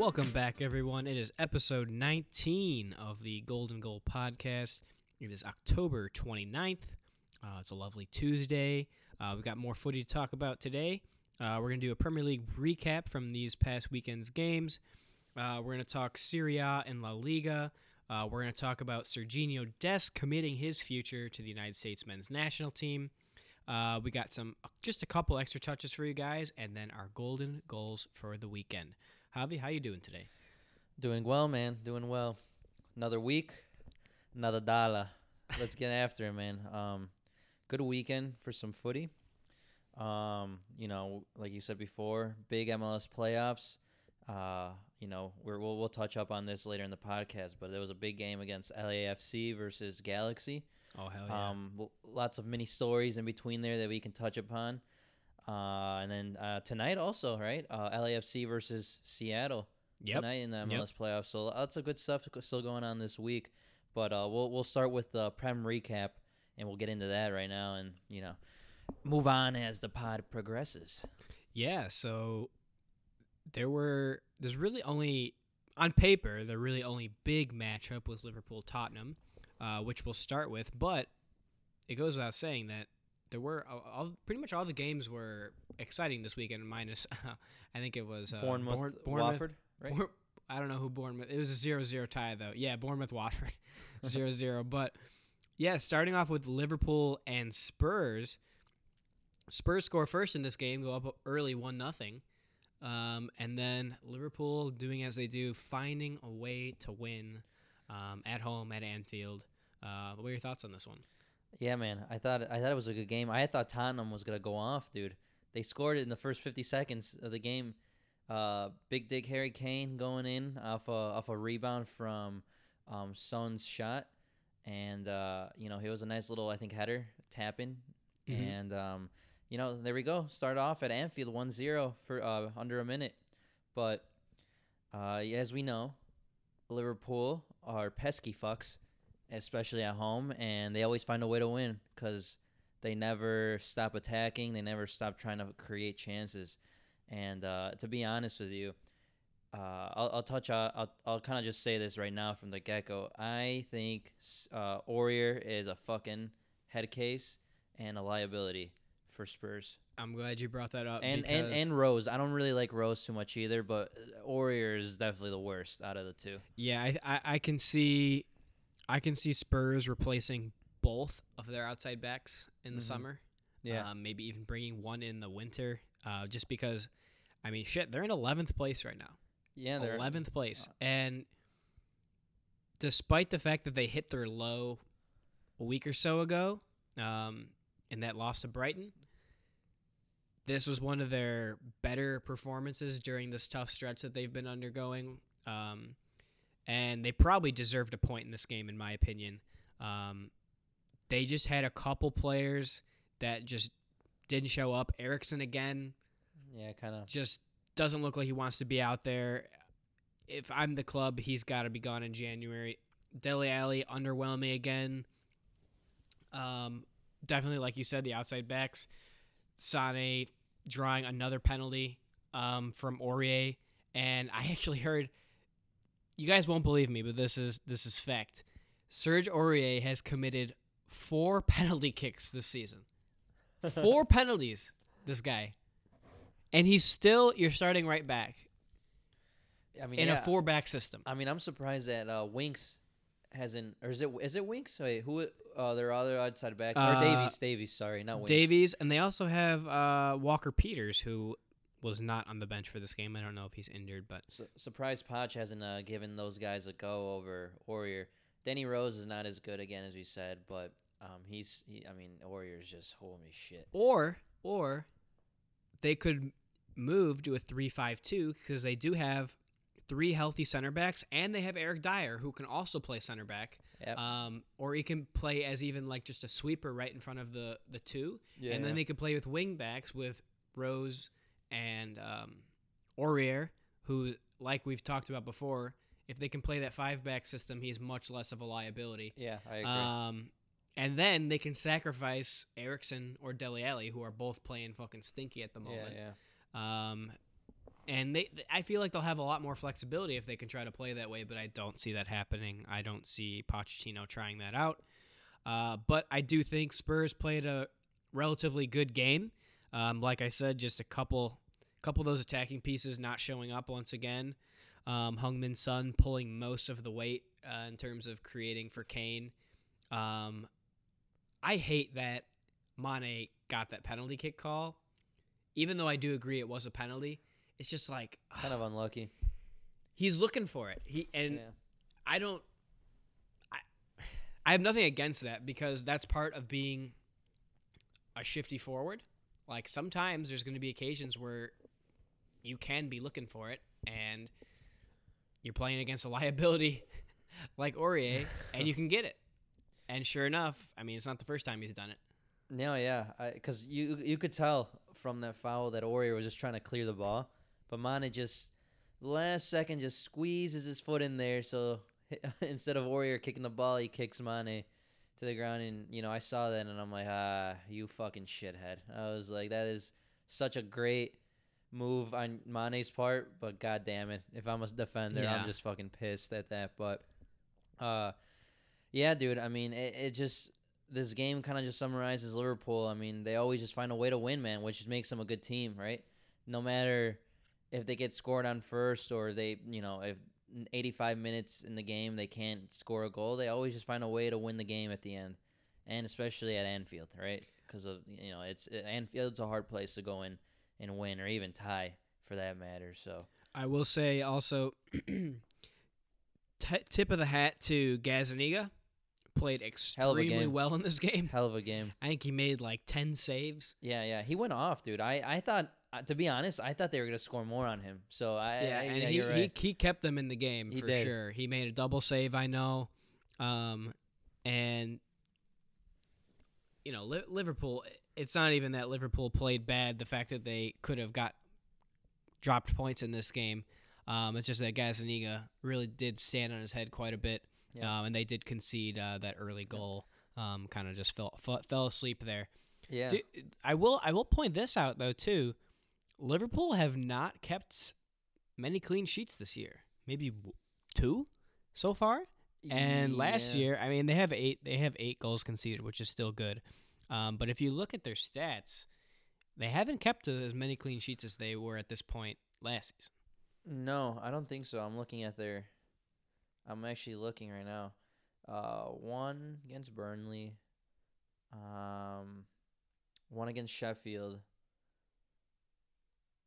Welcome back, everyone. It is episode 19 of the Golden Goal podcast. It is October 29th. Uh, it's a lovely Tuesday. Uh, we've got more footy to talk about today. Uh, we're going to do a Premier League recap from these past weekend's games. Uh, we're going to talk Serie A and La Liga. Uh, we're going to talk about Sergiño Dest committing his future to the United States men's national team. Uh, we got some just a couple extra touches for you guys, and then our golden goals for the weekend. Javi, how you doing today? Doing well, man. Doing well. Another week, another dollar. Let's get after it, man. Um, good weekend for some footy. Um, you know, like you said before, big MLS playoffs. Uh, you know, we're, we'll we'll touch up on this later in the podcast, but there was a big game against LAFC versus Galaxy. Oh hell yeah! Um, lots of mini stories in between there that we can touch upon. Uh, and then uh, tonight also, right? Uh, LAFC versus Seattle yep. tonight in the MLS Yep. playoffs. So lots of good stuff still going on this week. But uh, we'll we'll start with the Prem recap, and we'll get into that right now, and you know, move on as the pod progresses. Yeah, so there were there's really only on paper the really only big matchup was Liverpool Tottenham, uh, which we'll start with. But it goes without saying that there were all, all pretty much all the games were exciting this weekend, minus I think it was uh, Bournemouth, Bourne- Bournemouth. Watford, right? Bour- I don't know who Bournemouth. It was a 0-0 tie though. Yeah, Bournemouth Watford 0-0. But yeah, starting off with Liverpool and Spurs. Spurs score first in this game, go up early one nothing, um, and then Liverpool doing as they do, finding a way to win um, at home at Anfield. Uh, what are your thoughts on this one? Yeah, man. I thought I thought it was a good game. I thought Tottenham was gonna go off, dude. They scored it in the first 50 seconds of the game. Uh, Big Dick Harry Kane going in off a off a rebound from um, Son's shot, and uh, you know he was a nice little I think header tapping, Mhm. and um, you know there we go. Start off at Anfield 1-0 for uh, under a minute, but uh, as we know, Liverpool are pesky fucks especially at home, and they always find a way to win because they never stop attacking. They never stop trying to create chances. And uh, to be honest with you, uh, I'll, I'll touch. Uh, I'll I'll kind of just say this right now from the get go. I think uh, Aurier is a fucking head case and a liability for Spurs. I'm glad you brought that up. And and and Rose. I don't really like Rose too much either, but Aurier is definitely the worst out of the two. Yeah, I, I I can see, I can see Spurs replacing both of their outside backs in the Mhm. summer. Yeah. Um, maybe even bringing one in the winter. Uh, just because, I mean, shit, they're in eleventh place right now. yeah. They're Eleventh place, uh, and despite the fact that they hit their low a week or so ago, um, in that loss to Brighton. This was one of their better performances during this tough stretch that they've been undergoing. Um, and they probably deserved a point in this game, in my opinion. Um, they just had a couple players that just didn't show up. Eriksen again yeah, kind of. just doesn't look like he wants to be out there. If I'm the club, he's got to be gone in January. Dele Alli underwhelming again. Um, definitely, like you said, the outside backs. Sane drawing another penalty um, from Aurier, and I actually heard. You guys won't believe me, but this is this is fact. Serge Aurier has committed four penalty kicks this season. Four penalties. This guy, and he's still your starting right back I mean, in yeah. a four back system. I mean, I'm surprised that uh, Winks hasn't, or is it is it Winks? Wait, who? Uh, their other outside back or Uh, Davies? Davies, sorry, not Winks. Davies, and they also have uh, Walker Peters, who was not on the bench for this game. I don't know if he's injured, but Su- surprised Poch hasn't uh, given those guys a go over Aurier. Danny Rose is not as good again as we said, but um, he's. He, I mean, Aurier's just holy shit. or or they could move to a three-five-two because they do have three healthy center backs, and they have Eric Dier, who can also play center back. Yep. Um, or he can play as even like just a sweeper right in front of the the two, yeah, and then they could play with wing backs with Rose and um, Aurier, who, like we've talked about before, if they can play that five back system, he's much less of a liability. yeah, I agree. Um, and then they can sacrifice Eriksen or Dele Alli, who are both playing fucking stinky at the yeah, moment. yeah. Um, and they I feel like they'll have a lot more flexibility if they can try to play that way, but I don't see that happening. I don't see Pochettino trying that out. Uh, but I do think Spurs played a relatively good game. Um, like I said, just a couple couple of those attacking pieces not showing up once again. Um, Heung-min Son pulling most of the weight uh, in terms of creating for Kane. Um, I hate that Mane got that penalty kick call, even though I do agree it was a penalty. It's just like Kind of unlucky. he's looking for it. He and yeah. I don't. I I have nothing against that because that's part of being a shifty forward. Like sometimes there's going to be occasions where you can be looking for it, and you're playing against a liability like Aurier, and you can get it. And sure enough, I mean, it's not the first time he's done it. No, yeah, because you you could tell from that foul that Aurier was just trying to clear the ball, but Mane just last second just squeezes his foot in there. So instead of Aurier kicking the ball, he kicks Mane to the ground, and you know I saw that, and I'm like, ah, you fucking shithead. I was like, that is such a great move on Mane's part, but god damn it, if I'm a defender, Yeah. I'm just fucking pissed at that. But uh, yeah, dude, I mean, it, it just this game kind of just summarizes Liverpool. I mean, they always just find a way to win, man, which makes them a good team, right? No matter if they get scored on first or they, you know, if 85 minutes in the game they can't score a goal, they always just find a way to win the game at the end, and especially at Anfield, right? Because of you know, it's uh, Anfield's a hard place to go in and win or even tie for that matter. So I will say also, t- tip of the hat to Gazaniga. Played Hell of a extremely well in this game. hell of a game. I think he made like 10 saves. Yeah, yeah, he went off, dude. I I thought. To be honest, I thought they were gonna score more on him. So I, yeah, I, and yeah, he, you're right. he he kept them in the game He for did. sure. He made a double save, I know, um, and you know Liverpool. It's not even that Liverpool played bad. The fact that they could have got dropped points in this game, um, it's just that Gazaniga really did stand on his head quite a bit, Yeah. um, and they did concede uh, that early goal. Um, kind of just fell, fell fell asleep there. yeah, Do- I will I will point this out though too. Liverpool have not kept many clean sheets this year. Maybe two so far. And last year, I mean, they have eight. They have eight goals conceded, which is still good. Um, but if you look at their stats, they haven't kept as many clean sheets as they were at this point last season. No, I don't think so. I'm looking at their. I'm actually looking right now. Uh, one against Burnley. Um, one against Sheffield.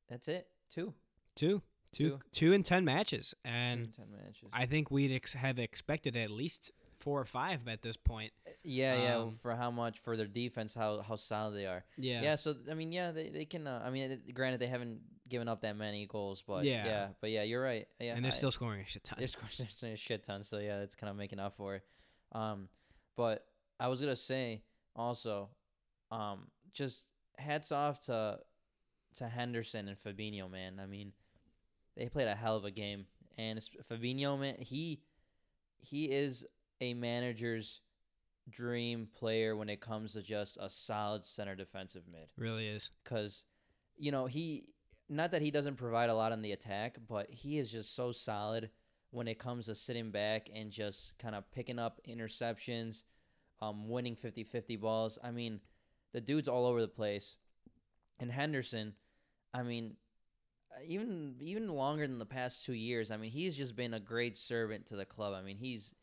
That's it. Two. Two, two, Two. in ten matches, Two and ten matches. I think we'd ex- have expected at least four or five at this point. yeah, yeah. um, for how much for their defense, how how solid they are. Yeah, Yeah. so I mean, yeah, they they can. Uh, I mean, it, granted, they haven't given up that many goals, but Yeah. yeah, but yeah, you're right. Yeah, and they're I- still scoring a shit ton. They're scoring a shit ton, so yeah, that's kind of making up for it. Um, but I was gonna say also, um, just hats off to to Henderson and Fabinho, man. I mean, they played a hell of a game, and Fabinho, man, he he is a manager's dream player when it comes to just a solid center defensive mid really is. because you know he not that he doesn't provide a lot on the attack but he is just so solid when it comes to sitting back and just kind of picking up interceptions um winning 50-50 balls i mean the dude's all over the place and henderson i mean uh, even even longer than the past two years i mean he's just been a great servant to the club i mean he's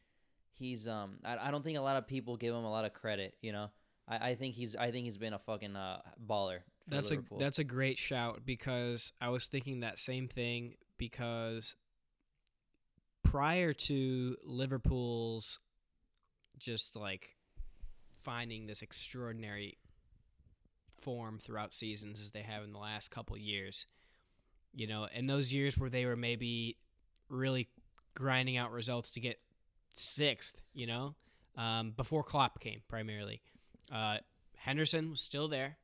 he's um i, I don't think a lot of people give him a lot of credit you know I, I think he's I think he's been a fucking uh, baller. For That's Liverpool. a that's a great shout because I was thinking that same thing because prior to Liverpool's just like finding this extraordinary form throughout seasons as they have in the last couple years, you know, in those years where they were maybe really grinding out results to get sixth, you know, um, before Klopp came primarily. Uh, Henderson was still there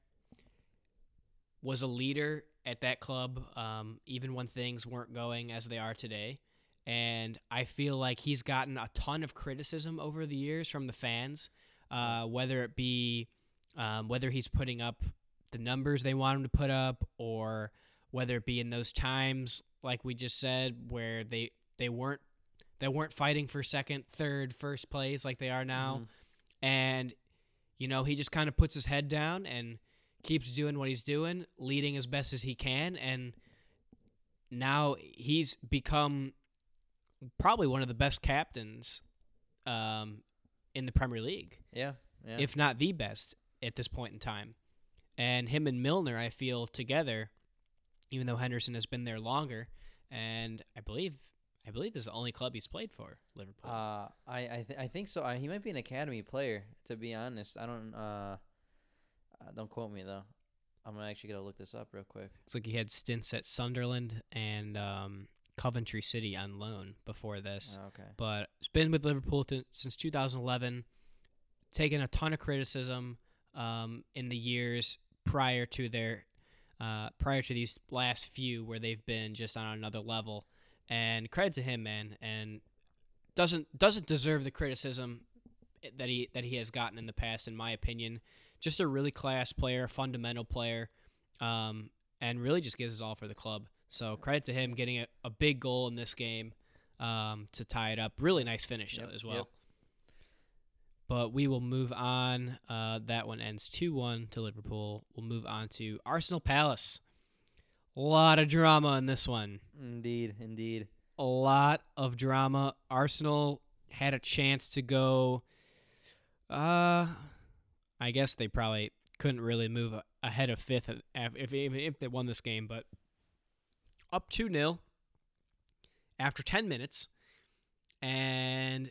was a leader at that club, um, even when things weren't going as they are today. And I feel like he's gotten a ton of criticism over the years from the fans, uh, whether it be um, whether he's putting up the numbers they want him to put up, or whether it be in those times like we just said where they they weren't they weren't fighting for second, third, first place like they are now, Mhm. and you know he just kind of puts his head down and keeps doing what he's doing, leading as best as he can, and now he's become probably one of the best captains um, in the Premier League, Yeah. Yeah. if not the best at this point in time. And him and Milner, I feel together, even though Henderson has been there longer, and I believe, I believe this is the only club he's played for, Liverpool. Uh, I I, th- I think so. Uh, he might be an academy player. To be honest, I don't. Uh, uh, don't quote me though. I'm actually gonna look this up real quick. Looks like he had stints at Sunderland and um, Coventry City on loan before this. Oh, okay. but it's been with Liverpool th- since 2011. Taken a ton of criticism um, in the years prior to their uh, prior to these last few, where they've been just on another level. And credit to him, man, and doesn't doesn't deserve the criticism that he that he has gotten in the past, in my opinion. Just a really class player, fundamental player, um, and really just gives his all for the club. So credit to him getting a, a big goal in this game um, to tie it up. Really nice finish Yep, as well. yep. But we will move on. Uh, that one ends 2 1 to Liverpool. We'll move on to Arsenal Palace. A lot of drama in this one. Indeed, indeed. A lot of drama. Arsenal had a chance to go. Uh, I guess they probably couldn't really move ahead of fifth if, if if they won this game, but up 2 0 after 10 minutes, and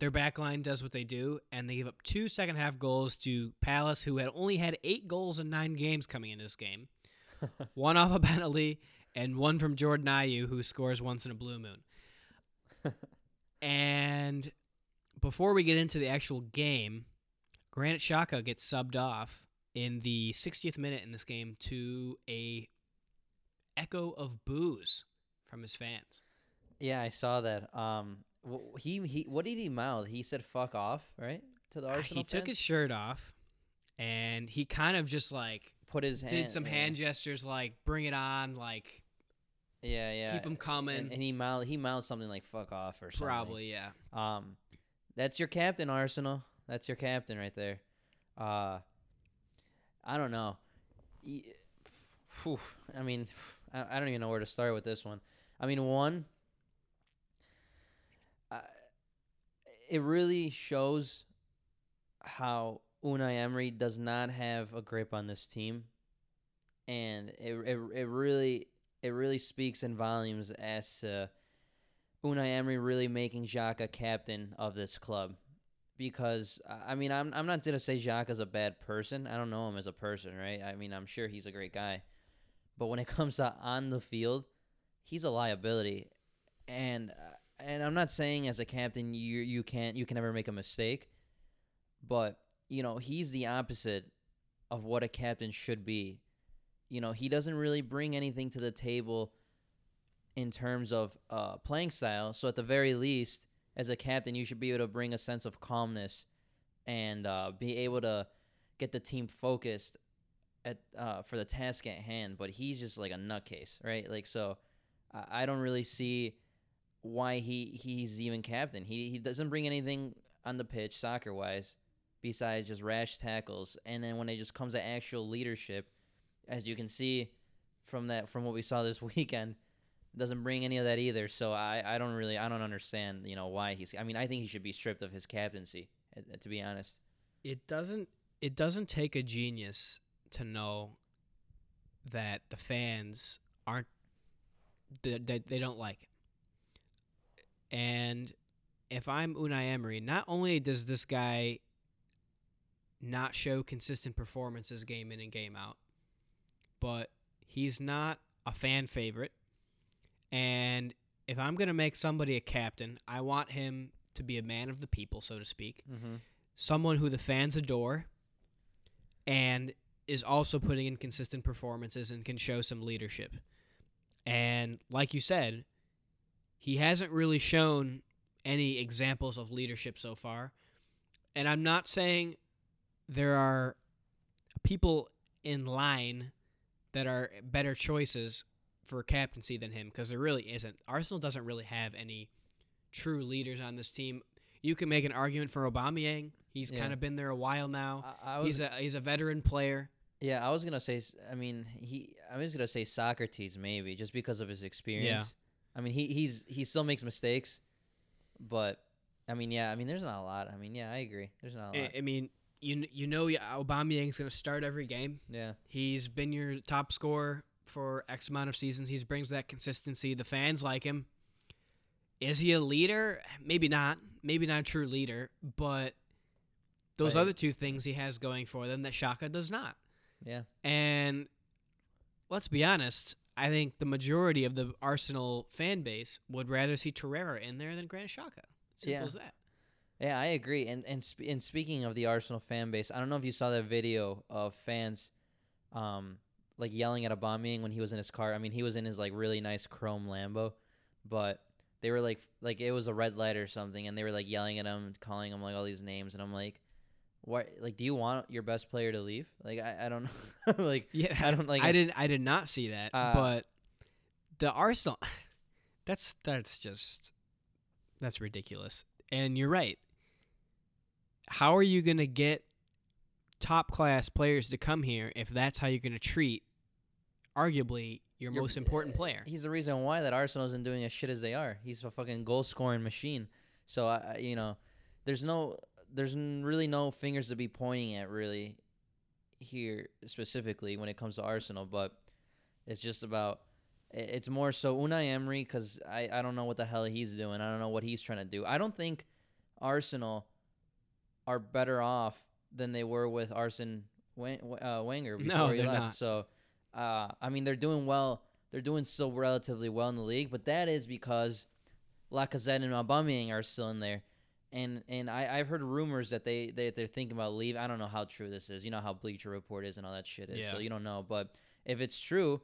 their back line does what they do, and they give up two second half goals to Palace, who had only had eight goals in nine games coming into this game. one off a penalty, and one from Jordan Ayew, who scores once in a blue moon. and before we get into the actual game, Granit Xhaka gets subbed off in the 60th minute in this game to a echo of boos from his fans. Yeah, I saw that. Um, he he. What did he mouth? He said "fuck off," right to the Uh, Arsenal. he took his shirt off and he kind of just like put his hand, did some yeah. hand gestures like bring it on like Yeah, yeah. keep 'em coming And, and he mouthed he mouthed something like "fuck off" or something. probably yeah Um, that's your captain, Arsenal. That's your captain right there. Uh, I don't know. I mean, I, I don't even know where to start with this one. I mean, one, it really shows how Unai Emery does not have a grip on this team, and it it, it really it really speaks in volumes as to Unai Emery really making Xhaka captain of this club. Because I mean I'm I'm not gonna say Xhaka's a bad person. I don't know him as a person, right? I mean I'm sure he's a great guy, but when it comes to on the field, he's a liability. And and I'm not saying as a captain you you can't you can never make a mistake, but you know he's the opposite of what a captain should be. You know he doesn't really bring anything to the table in terms of uh, playing style. So at the very least, as a captain, you should be able to bring a sense of calmness and uh, be able to get the team focused at uh, for the task at hand. But he's just like a nutcase, right? Like so, I, I don't really see why he he's even captain. He he doesn't bring anything on the pitch soccer wise besides just rash tackles. And then when it just comes to actual leadership, as you can see from that from what we saw this weekend doesn't bring any of that either. So I, I don't really I don't understand you know why he's. I mean I think he should be stripped of his captaincy. uh, To be honest. it doesn't it doesn't take a genius to know that the fans aren't they, they, they don't like it and if i'm unai emery not only does this guy not show consistent performances game in and game out but he's not a fan favorite and if i'm going to make somebody a captain i want him to be a man of the people so to speak Mm-hmm. someone who the fans adore and is also putting in consistent performances and can show some leadership. And like you said, he hasn't really shown any examples of leadership so far. And I'm not saying there are people in line that are better choices for captaincy than him because there really isn't. Arsenal doesn't really have any true leaders on this team. You can make an argument for Aubameyang. He's Yeah. kind of been there a while now. I, I was he's a he's a veteran player. Yeah, I was gonna say. I mean, he. I was gonna say Sokratis maybe just because of his experience. I mean, he he's he still makes mistakes, but I mean, yeah. I mean, there's not a lot. I mean, yeah, I agree. There's not a lot. I, I mean, you you know Aubameyang's going to start every game. yeah, He's been your top scorer for X amount of seasons. He brings that consistency. The fans like him. Is he a leader? Maybe not. Maybe not a true leader, but those But- other two things he has going for them that Xhaka does not. yeah, And let's be honest, I think the majority of the Arsenal fan base would rather see Torreira in there than Granit Xhaka. Simple Yeah. as that. yeah. I agree. And and sp- and speaking of the Arsenal fan base, I don't know if you saw that video of fans, um, like yelling at Aubameyang when he was in his car. I mean, he was in his like really nice chrome Lambo, but they were like like it was a red light or something, and they were like yelling at him, calling him like all these names, and I'm like. What like do you want your best player to leave? Like I, I don't know. like Yeah, I don't like I didn't. I did not see that. Uh, but the Arsenal, that's that's just that's ridiculous. And you're right. How are you going to get top class players to come here if that's how you're going to treat, arguably your You're- most important player? He's the reason why that Arsenal isn't doing as shit as they are. He's a fucking goal scoring machine. So I- you know, there's no, there's really no fingers to be pointing at really here specifically when it comes to Arsenal. But it's just about, it's more so Unai Emery because I, I don't know what the hell he's doing. I don't know what he's trying to do. I don't think Arsenal are better off than they were with Arsene uh, Wenger before No, he left. not. So, uh, I mean, they're doing well. They're doing still relatively well in the league, but that is because Lacazette and Aubameyang are still in there. And and I, I've heard rumors that they, they they're thinking about leave. I don't know how true this is. You know how Bleacher Report is and all that shit is. So you don't know. But if it's true,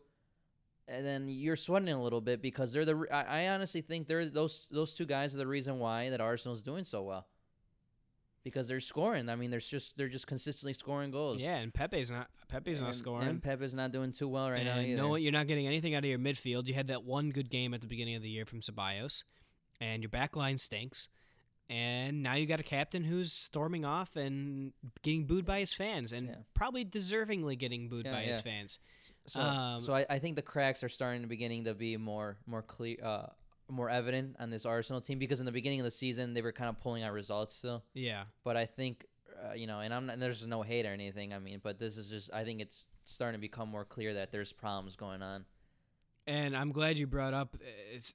and then you're sweating a little bit because they're the. I, I honestly think they're those those two guys are the reason why that Arsenal's doing so well. Because they're scoring. I mean, they're just they're just consistently scoring goals. Yeah, and Pepe's not. Pepe's not scoring. And Pep is not doing too well right now and either. no, you're not getting anything out of your midfield. You had that one good game at the beginning of the year from Ceballos, and your back line stinks. And now you got a captain who's storming off and getting booed by his fans, and Yeah. probably deservingly getting booed Yeah, by his fans. So, Um, so I, I think the cracks are starting to beginning to be more more clear, uh, more evident on this Arsenal team because in the beginning of the season they were kind of pulling out results still. Yeah, But I think, uh, you know, and I'm not, there's no hate or anything. I mean, but this is just I think it's starting to become more clear that there's problems going on. and I'm glad you brought up uh, it's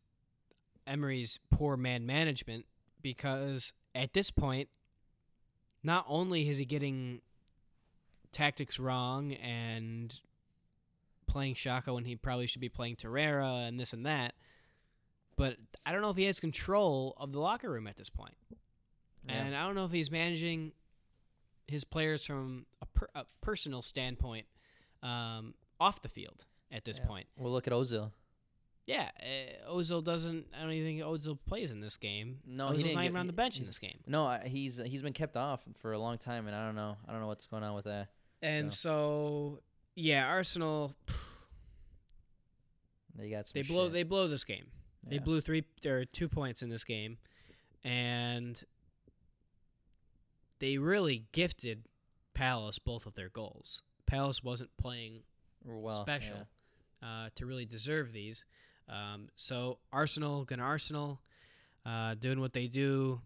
Emery's poor man management because at this point, not only is he getting tactics wrong and playing Xhaka when he probably should be playing Torreira and this and that, but I don't know if he has control of the locker room at this point. And I don't know if he's managing his players from a, per, a personal standpoint um, off the field at this Yeah. point. Well, look at Ozil. Yeah, uh, Ozil doesn't. I don't even think Ozil plays in this game. No, he Ozil's didn't not get- even on the bench in this game. No, he's he's been kept off for a long time, and I don't know. I don't know what's going on with that. And so, yeah, Arsenal They got some. they blow shit. they blow this game. They blew three or two points in this game, and they really gifted Palace both of their goals. Palace wasn't playing well special yeah. uh, to really deserve these. Um, so Arsenal, gonna Arsenal, uh, doing what they do,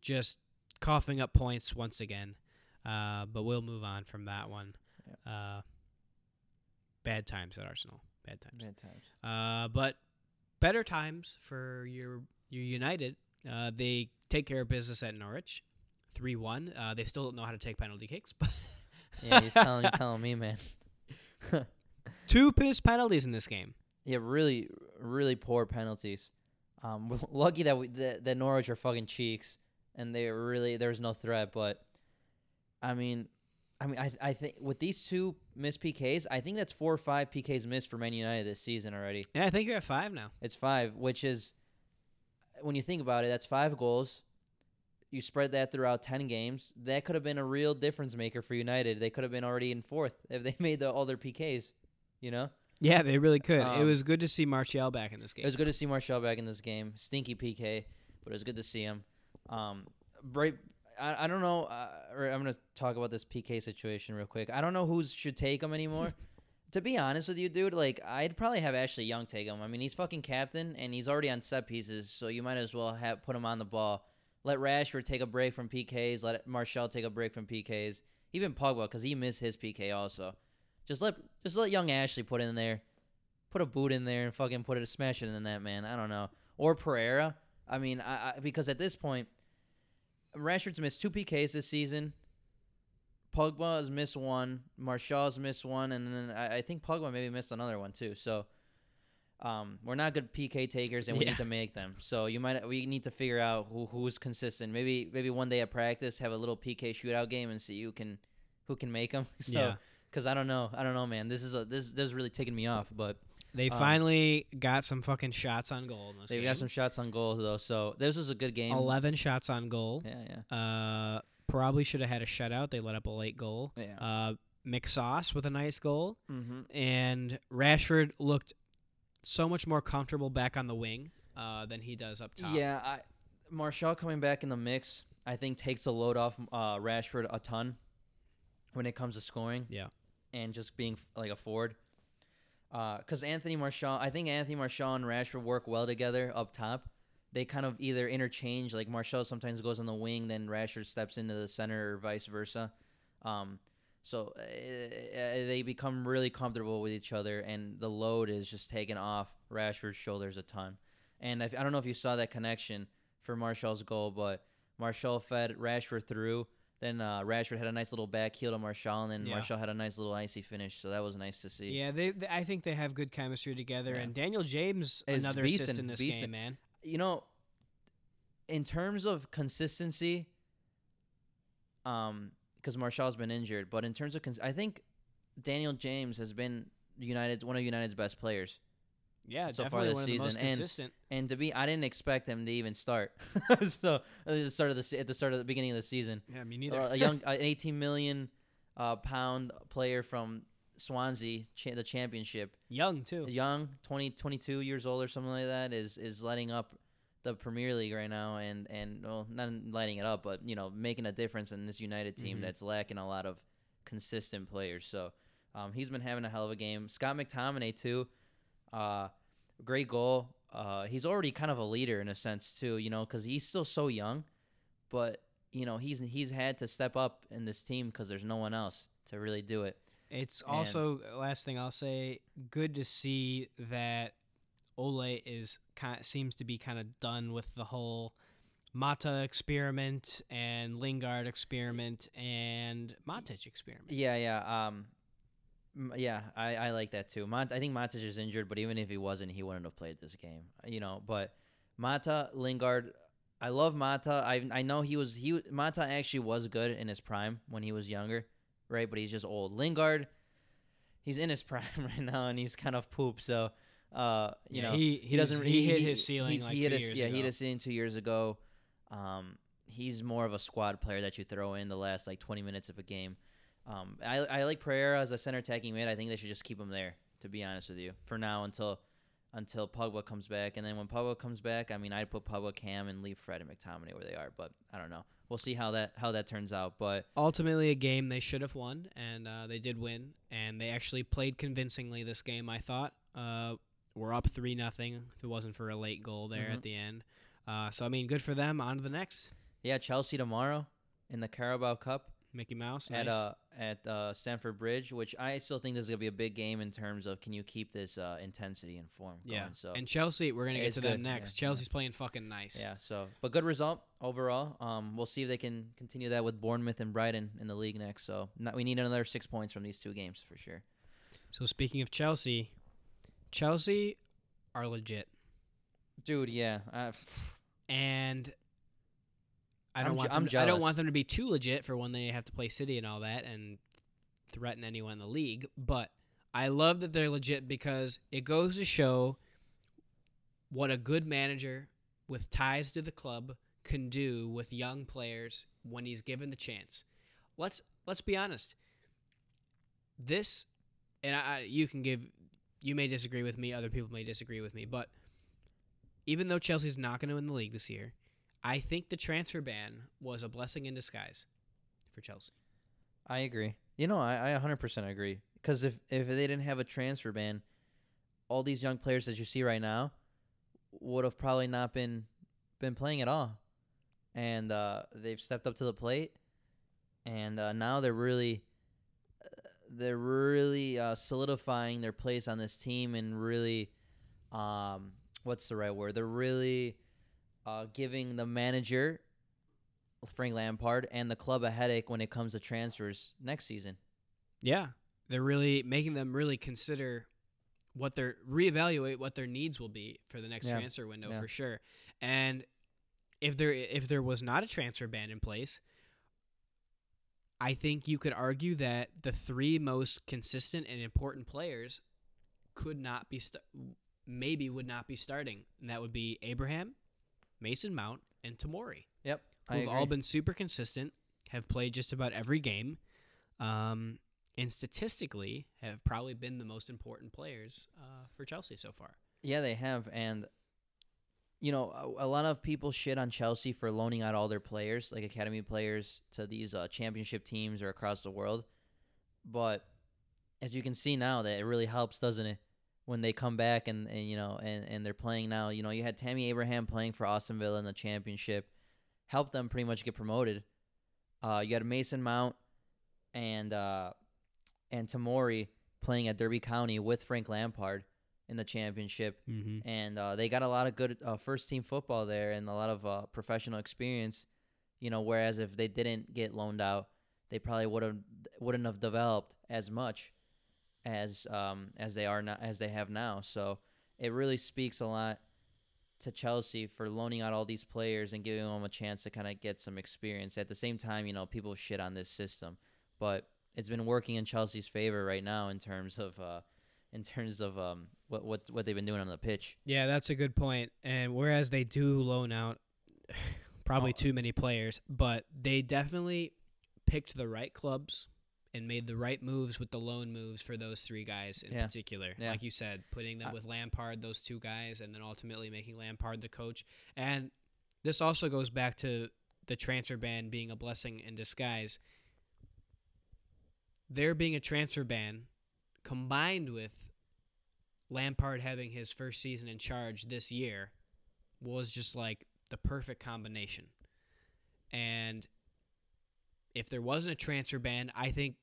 just coughing up points once again. Uh, but we'll move on from that one. Uh, bad times at Arsenal. Bad times. Bad times. Uh, but better times for your your United. Uh, they take care of business at Norwich, three one. Uh, they still don't know how to take penalty kicks, but Yeah, you're telling you're telling me, man. two piss penalties in this game. Yeah, really, really poor penalties. Um, lucky that we that, that Norwich are fucking cheeks, and they really there's no threat. But I mean, I mean, I I think with these two missed PKs, I think that's four or five PKs missed for Man United this season already. Yeah, I think you're at five now. It's five, which is when you think about it, that's five goals. You spread that throughout ten games. That could have been a real difference maker for United. They could have been already in fourth if they made the, all their PKs. You know, Yeah, they really could. it Um, was good to see Martial back in this game. it was good to see Martial back in this game. Stinky PK, but it was good to see him. Um, right. I, I don't know. Uh, I'm gonna talk about this PK situation real quick. I don't know who should take him anymore. to be honest with you, dude, like I'd probably have Ashley Young take him. I mean, he's fucking captain and he's already on set pieces, so you might as well have put him on the ball. Let Rashford take a break from PKs. Let Martial take a break from PKs. Even Pogba, because he missed his PK also. Just let just let young Ashley put in there, put a boot in there and fucking put it smash it in the net, man. I don't know. Or Pereira. I mean, I, I because at this point, Rashford's missed two PKs this season. Pogba has missed one. Martial's missed one, and then I, I think Pogba maybe missed another one too. So, um, we're not good PK takers, and we Yeah. need to make them. So you might we need to figure out who who's consistent. Maybe maybe one day at practice have a little PK shootout game and see who can who can make them. So, yeah. Cause I don't know, I don't know, man. This is a this this is really taking me off, but They um, finally got some fucking shots on goal they game. got some shots on goal though. So this was a good game. 11 shots on goal. Yeah, yeah, Uh, probably should have had a shutout. They let up a late goal. yeah. Uh, McSauce with a nice goal. mm-hmm. And Rashford looked so much more comfortable back on the wing uh, than he does up top. Yeah, I, Martial coming back in the mix, I think takes the load off uh, Rashford a ton when it comes to scoring. Yeah. And just being like a forward. Because Anthony Martial, I think Anthony Martial and Rashford work well together up top. They kind of either interchange, like Martial sometimes goes on the wing, then Rashford steps into the center, or vice versa. Um, so uh, they become really comfortable with each other, and the load is just taken off Rashford's shoulders a ton. And I don't know if you saw that connection for Martial's goal, but Martial fed Rashford through. Then uh, Rashford had a nice little back heel to Martial, and then Yeah. Martial had a nice little icy finish. So that was nice to see. Yeah, they, they- I think they have good chemistry together. Yeah. And Daniel James, Is another assist beastin', in this beastin'. game, man. You know, in terms of consistency, um, because Martial's been injured, but in terms of, cons- I think Daniel James has been United's one of United's best players. Yeah, so far this one of the most season, and- And to be, I didn't expect him to even start. so at the start of the at the start of the beginning of the season, yeah, me neither. Uh, a young, an 18 million uh, pound player from Swansea, cha- the championship, Young too. young, 20, 22 years old or something like that, is is lighting up the Premier League right now, and and well, not lighting it up, but you know, making a difference in this United team Mhm. that's lacking a lot of consistent players. So um, he's been having a hell of a game. Scott McTominay too, uh, great goal. Uh, he's already kind of a leader in a sense too, you know, because he's still so young, but you know he's he's had to step up in this team because there's no one else to really do it. It's And- also last thing I'll say. Good to see that Ole is kind seems to be kind of done with the whole Mata experiment and Lingard experiment and Matic experiment. Yeah, yeah. Um, yeah, I, I like that too. Mont- I think Matic is injured, but even if he wasn't, he wouldn't have played this game. You know, but Mata, Lingard, I love Mata. I I know he was he Mata actually was good in his prime when he was younger, right? But he's just old. Lingard, he's in his prime right now, and he's kind of poop. So, uh, you Yeah, know, he- he doesn't. he's- he hit his ceiling, like, he hit two his, years yeah, he hit his ceiling two years ago. Um, he's more of a squad player that you throw in the last like 20 minutes of a game. Um, I, I like Pereira as a center attacking mid. I think they should just keep him there. To be honest with you, for now until until Pogba comes back, and then when Pogba comes back, I mean, I'd put Pogba, Cam, and leave Fred and McTominay where they are. But I don't know. We'll see how that how that turns out. But Ultimately, a game they should have won, and uh, they did win, and they actually played convincingly this game. I thought uh, we're up three nothing. If it wasn't for a late goal there Mhm. at the end, uh, so I mean, good for them. On to the next. yeah, Chelsea tomorrow in the Carabao Cup Mickey Mouse. at uh at uh, Stamford Bridge, which I still think this is gonna be a big game in terms of can you keep this uh, intensity and form Going? Yeah. So and Chelsea, we're gonna get to them good, next. yeah, yeah. Chelsea's playing fucking nice. Yeah, so but good result overall. Um, we'll see if they can continue that with Bournemouth and Brighton in the league next. So not, we need another six points from these two games for sure. So speaking of Chelsea, Chelsea are legit, Dude, yeah, uh, and I don't je- want I'm them to, I don't want them to be too legit for when they have to play City and all that and threaten anyone in the league. But I love that they're legit because it goes to show what a good manager with ties to the club can do with young players when he's given the chance. Let's let's be honest. This and I, you can give, you may disagree with me, other people may disagree with me, but even though Chelsea's not going to win the league this year, I think the transfer ban was a blessing in disguise for Chelsea. I agree. You know, I, I 100% agree. Because if, if they didn't have a transfer ban, all these young players that you see right now would have probably not been been playing at all. And uh, they've stepped up to the plate. And uh, now they're really uh, they're really uh, solidifying their place on this team and really um, what's the right word? They're really uh, giving the manager Frank Lampard and the club a headache when it comes to transfers next season. Yeah, they're really making them really consider what their reevaluate what their needs will be for the next Yeah, transfer window yeah. for sure. And if there if there was not a transfer ban in place, I think you could argue that the three most consistent and important players could not be st- maybe would not be starting. And that would be Abraham, Mason Mount, and Tomori Yep. Who've all been super consistent, have played just about every game, um, and statistically have probably been the most important players uh, for Chelsea so far. Yeah, they have, and you know, a, a lot of people shit on Chelsea for loaning out all their players, like academy players, to these uh, championship teams or across the world. But as you can see now, that it really helps, doesn't it? When they come back and, and you know and, and they're playing now, you know, you had Tammy Abraham playing for Aston Villa in the championship, helped them pretty much get promoted. Uh, you had Mason Mount and uh, and Tomori playing at Derby County with Frank Lampard in the championship Mm-hmm. and uh, they got a lot of good uh, first team football there and a lot of uh, professional experience. You know, whereas if they didn't get loaned out, they probably would have wouldn't have developed as much as um, as they are now as they have now. So it really speaks a lot to Chelsea for loaning out all these players and giving them a chance to kind of get some experience. At the same time, you know, people shit on this system, but it's been working in Chelsea's favor right now in terms of uh, in terms of um, what what what they've been doing on the pitch. Yeah, that's a good point. And whereas they do loan out probably Oh. too many players, but they definitely picked the right clubs and made the right moves with the loan moves for those three guys in Yeah. particular. Yeah. Like you said, putting them uh, with Lampard, those two guys, and then ultimately making Lampard the coach. And this also goes back to the transfer ban being a blessing in disguise. There being a transfer ban combined with Lampard having his first season in charge this year was just like the perfect combination. And if there wasn't a transfer ban, I think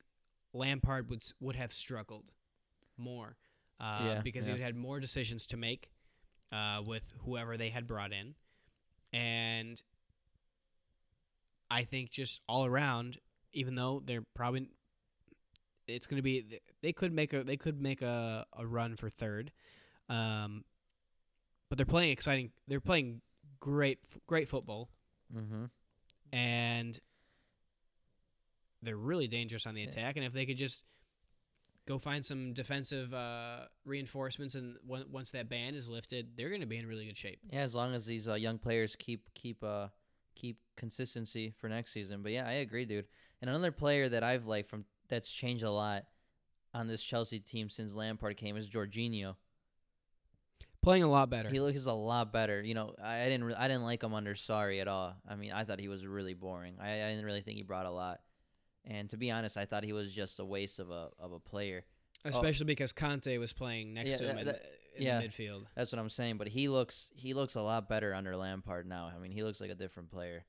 Lampard would would have struggled more uh, Yeah, because yeah. he would had more decisions to make uh, with whoever they had brought in, and I think just all around, even though they're probably it's going to be they could make a they could make a, a run for third, um, but they're playing exciting. They're playing great great football Mm-hmm. and they're really dangerous on the Yeah. attack. And if they could just go find some defensive uh, reinforcements, and on- once that ban is lifted, they're going to be in really good shape. Yeah, as long as these uh, young players keep keep uh keep consistency for next season. But yeah, I agree, dude. And another player that I've liked from that's changed a lot on this Chelsea team since Lampard came is Jorginho. Playing a lot better. He looks a lot better. You know, I, I didn't re- I didn't like him under Sarri at all. I mean, I thought he was really boring. I, I didn't really think he brought a lot. And to be honest, I thought he was just a waste of a of a player. Especially because Kanté was playing next Yeah, to him that- in, that- the, in yeah. the midfield. That's what I'm saying. But he looks he looks a lot better under Lampard now. I mean, he looks like a different player.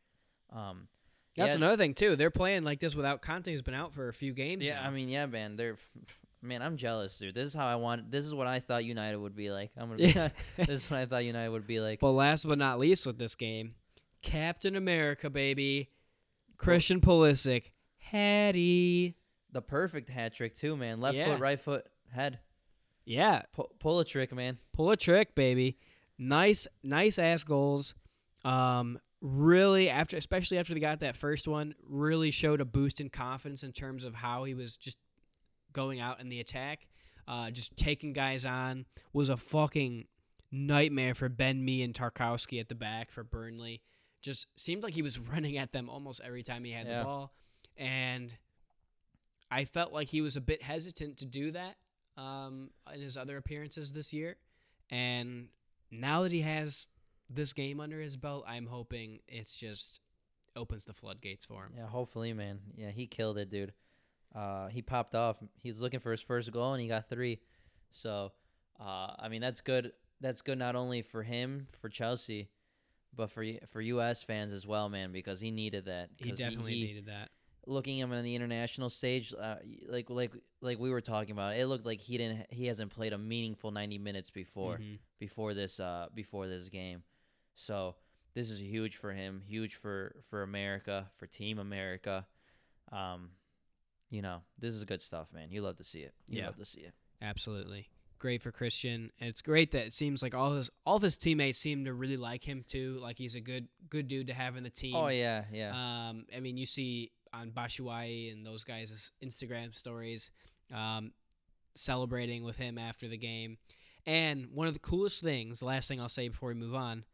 Um, That's yeah, another thing too. They're playing like this without Kanté, who's been out for a few games. Yeah, now. I mean, yeah, man. They're man. I'm jealous, dude. This is how I want. This is what I thought United would be like. I'm gonna. Yeah. Be, this is what I thought United would be like. But last but not least with this game, Captain America, baby, Christian Pulisic, Hattie. The perfect hat trick too, man. Left Yeah. foot, right foot, head. Yeah, Pu- pull a trick, man. pull a trick, baby. Nice, nice ass goals. Um, really after, especially after they got that first one, really showed a boost in confidence in terms of how he was just going out in the attack, uh, just taking guys on. Was a fucking nightmare for Ben Mee and Tarkowski at the back for Burnley. Just seemed like he was running at them almost every time he had Yeah. the ball, and I felt like he was a bit hesitant to do that um, in his other appearances this year, and now that he has this game under his belt, I'm hoping it's just opens the floodgates for him. Yeah, hopefully, man. Yeah, he killed it, dude. Uh, he popped off. He was looking for his first goal, and he got three. So, uh, I mean, that's good. That's good not only for him, for Chelsea, but for for U.S. fans as well, man, because he needed that. He definitely he, needed that. Looking him on the international stage, uh, like like like we were talking about, it looked like he didn't he hasn't played a meaningful ninety minutes before Mhm. before this uh before this game. So this is huge for him, huge for for America, for Team America. Um, you know, this is good stuff, man. You love to see it. You Yeah. love to see it. Absolutely. Great for Christian. And it's great that it seems like all his all of his teammates seem to really like him too. Like he's a good good dude to have in the team. Oh yeah, yeah. Um, I mean, you see on Batshuayi and those guys' Instagram stories, um, celebrating with him after the game. And one of the coolest things, the last thing I'll say before we move on,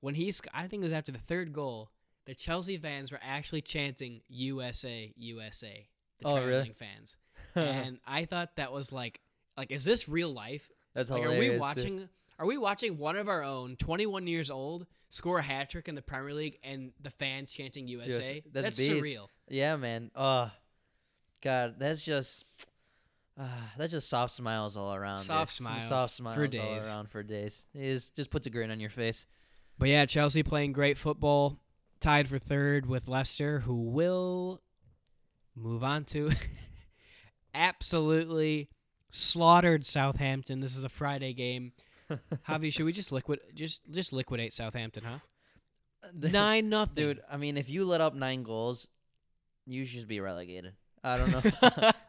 when he's, I think it was after the third goal, the Chelsea fans were actually chanting USA, USA. The Oh, really? fans, and I thought that was like, like, is this real life? That's Like, are hilarious. we dude. watching? Are we watching one of our own, 21 years old, score a hat trick in the Premier League, and the fans chanting USA? That's That's, surreal. Yeah, man. Oh, God, that's just. Uh, that's just soft smiles all around. dude. Soft Some smiles soft for smiles all around for days. It is just puts a grin on your face. But yeah, Chelsea playing great football, tied for third with Leicester, who will move on to absolutely slaughtered Southampton. This is a Friday game. Javi, should we just liquid just just liquidate Southampton, huh? Nine nothing, Dude, I mean, if you let up nine goals, you should be relegated. I don't know.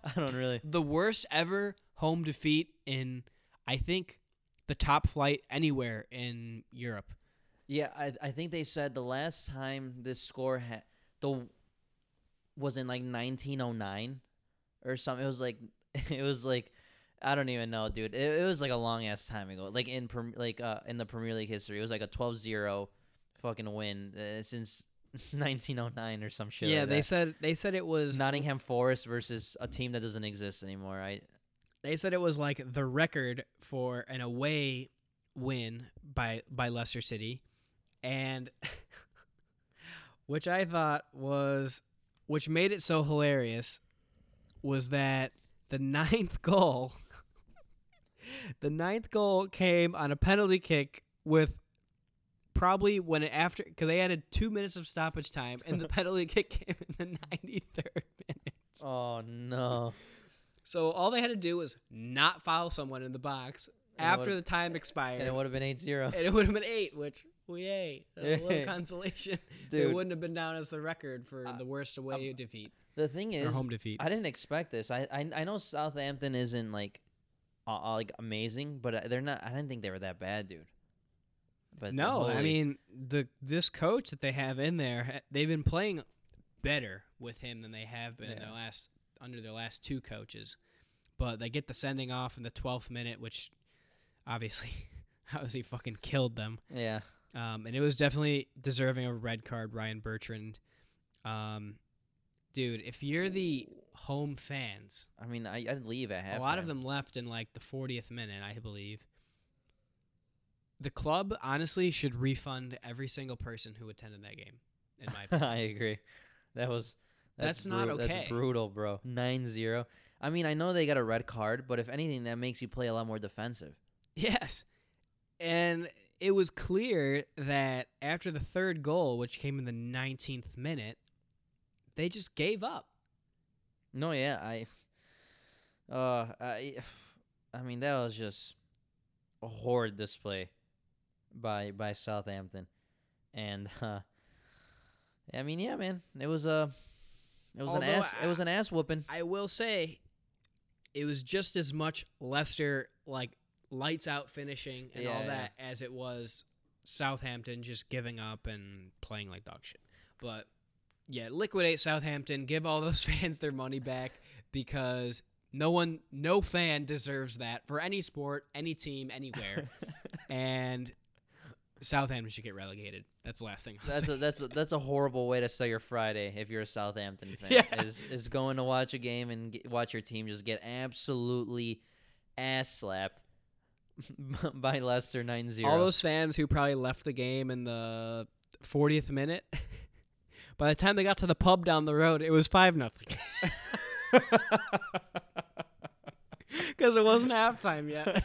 I don't really. the worst ever home defeat in I think the top flight anywhere in Europe. Yeah, I I think they said the last time this score had the was in like 1909 or something. It was like it was like I don't even know, dude. It, it was like a long ass time ago. Like in like uh in the Premier League history, it was like a 12-0 fucking win uh, since 1909 or some shit. yeah, like they that. said they said it was Nottingham Forest versus a team that doesn't exist anymore. I They said it was like the record for an away win by by Leicester City, and which I thought was, which made it so hilarious, was that the ninth goal, the ninth goal came on a penalty kick with probably when it after because they added two minutes of stoppage time and the penalty kick came in the ninety third minute. Oh no. So all they had to do was not foul someone in the box And it after would've- the time expired, And it would have been 8-0. and it would have been eight, which yay, a little consolation. Dude. It wouldn't have been down as the record for Uh, the worst away defeat The thing or is home defeat. I didn't expect this. I I, I know Southampton isn't like uh, uh, like amazing, but uh, they're not I didn't think they were that bad, dude. But no, I mean the this coach that they have in there, they've been playing better with him than they have been in Yeah. their last under their last two coaches. But they get the sending off in the 12th minute, which obviously obviously fucking killed them. yeah. Um, and it was definitely deserving of a red card, Ryan Bertrand. Um, dude, if you're the home fans, I mean, I I'd leave at half. a lot of them left in like the 40th minute, I believe. The club honestly should refund every single person who attended that game. In my opinion, I agree. That was That's not bru- okay. That's brutal, bro. 9-0. I mean, I know they got a red card, but if anything, that makes you play a lot more defensive. yes, and it was clear that after the third goal, which came in the 19th minute, they just gave up. No, yeah, I. Uh, I. I mean, that was just a horrid display by by Southampton, and uh, I mean, yeah, man, it was a. It was an Although ass. It was an ass whooping. I will say, it was just as much Leicester like lights out finishing and all Yeah, yeah. that as it was Southampton just giving up and playing like dog shit. But yeah, liquidate Southampton, give all those fans their money back because no one, no fan deserves that for any sport, any team, anywhere. and Southampton should get relegated. That's the last thing. I'll That's say. a that's a, that's a horrible way to start your Friday if you're a Southampton fan. Yeah. Is is going to watch a game and get, watch your team just get absolutely ass slapped by Leicester 9-0. All those fans who probably left the game in the 40th minute. By the time they got to the pub down the road, it was five nothing. Because it wasn't halftime yet.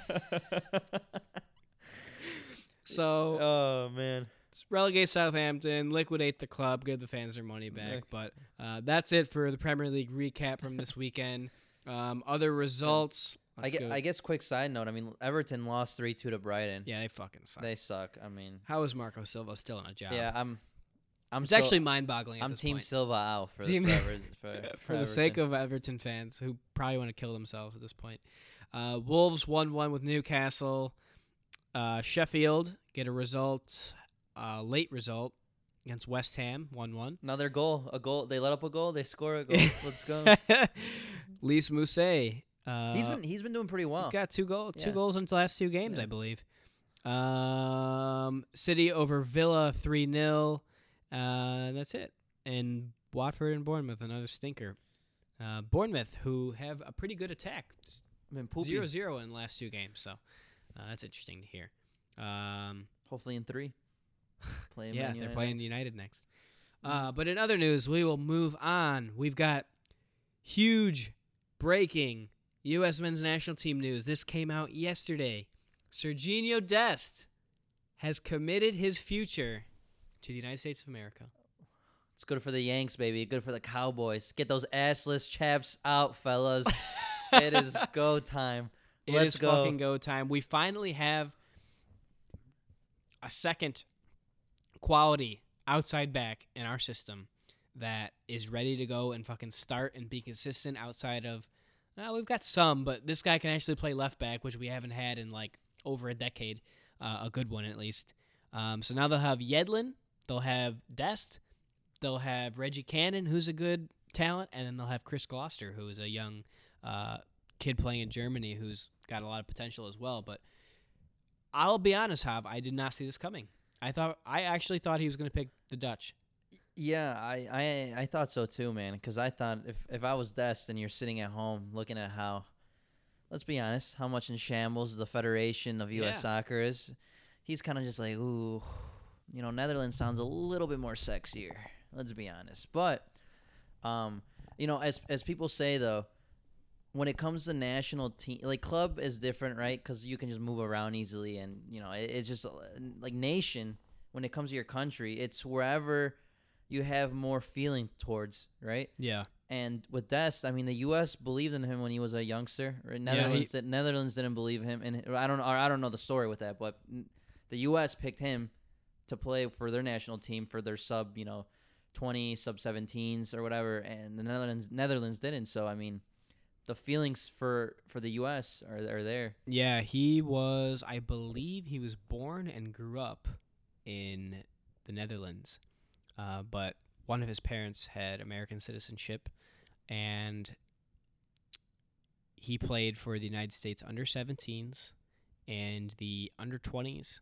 So oh man. relegate Southampton, liquidate the club, give the fans their money back. But uh, that's it for the Premier League recap from this weekend. Um, other results. I guess, I guess quick side note, I mean Everton lost 3-2 to Brighton. yeah, they fucking suck. They suck. I mean, How is Marco Silva still in a job? yeah, I'm I'm it's so- actually mind-boggling. I'm team point. Silva out for, Team- for, Ever- for, for the sake of Everton fans who probably want to kill themselves at this point. Uh, Wolves 1 1 with Newcastle. Uh, Sheffield get a result, uh, late result against West Ham 1 1. another goal, a goal. They let up a goal. They score a goal. Let's go. Lys Mousset. Uh, he's been he's been doing pretty well. he's got two goals, two Yeah. goals in the last two games, Yeah. I believe. Um, City over Villa 3 0. Uh, that's it. And Watford and Bournemouth, another stinker. Uh, Bournemouth, who have a pretty good attack. Zero zero in the last two games, so uh, that's interesting to hear. Um, Hopefully in three. Play yeah, they're United playing next. United next. Uh, but in other news, we will move on. We've got huge breaking U.S. men's national team news. This came out yesterday. Serginho Dest has committed his future to the United States of America. It's good for the Yanks, baby. Good for the Cowboys. Get those assless chaps out, fellas. it is go time. It Let's is go. fucking go time. We finally have a second quality outside back in our system that is ready to go and fucking start and be consistent outside of well, we've got some, but this guy can actually play left back, which we haven't had in like over a decade, uh, a good one at least. Um, so now they'll have Yedlin, they'll have Dest, they'll have Reggie Cannon, who's a good talent, and then they'll have Chris Gloster, who is a young uh, kid playing in Germany who's got a lot of potential as well. But I'll be honest, Hav, I did not see this coming. I thought I actually thought he was going to pick the Dutch. Yeah, I, I I thought so too, man. Because I thought if if I was Dest and you're sitting at home looking at how, let's be honest, how much in shambles the Federation of U.S. Yeah. Soccer is, he's kind of just like, ooh, you know, Netherlands sounds a little bit more sexier. Let's be honest, but, um, you know, as as people say though, when it comes to national team, like club is different, right? Because you can just move around easily, and you know, it, it's just uh, like nation. When it comes to your country, it's wherever you have more feeling towards, right? Yeah, And with Dest, I mean, the U.S. believed in him when he was a youngster. Right? he- Netherlands, did, Netherlands didn't believe him, and I don't, or I don't know the story with that, but the U.S. picked him to play for their national team for their sub, you know, twenty sub 17s or whatever, and the Netherlands, Netherlands didn't. So I mean, the feelings for for the U.S. are are there. yeah. He was, I believe, he was born and grew up in the Netherlands, uh, but one of his parents had American citizenship, and he played for the United States under 17s and the under 20s,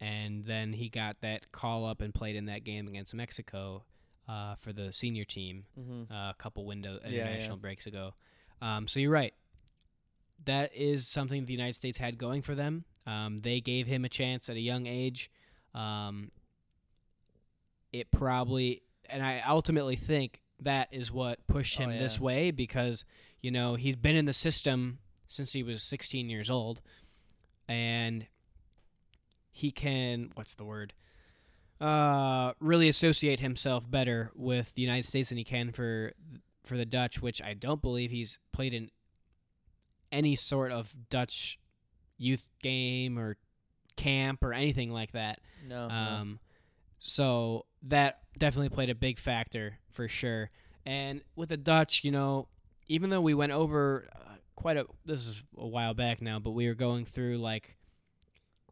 and then he got that call up and played in that game against Mexico uh, for the senior team Mm-hmm. uh, a couple window Yeah, yeah. international breaks ago. Um, so you're right. That is something the United States had going for them. Um, they gave him a chance at a young age. Um, it probably, and I ultimately think that is what pushed Oh, him this way because you know he's been in the system since he was 16 years old, and he can what's the word? uh, really associate himself better with the United States than he can for for the Dutch, which I don't believe he's played in any sort of Dutch youth game or camp or anything like that. No, no. Um, so that definitely played a big factor for sure. And with the Dutch, you know, even though we went over uh, quite a this is a while back now, but we were going through like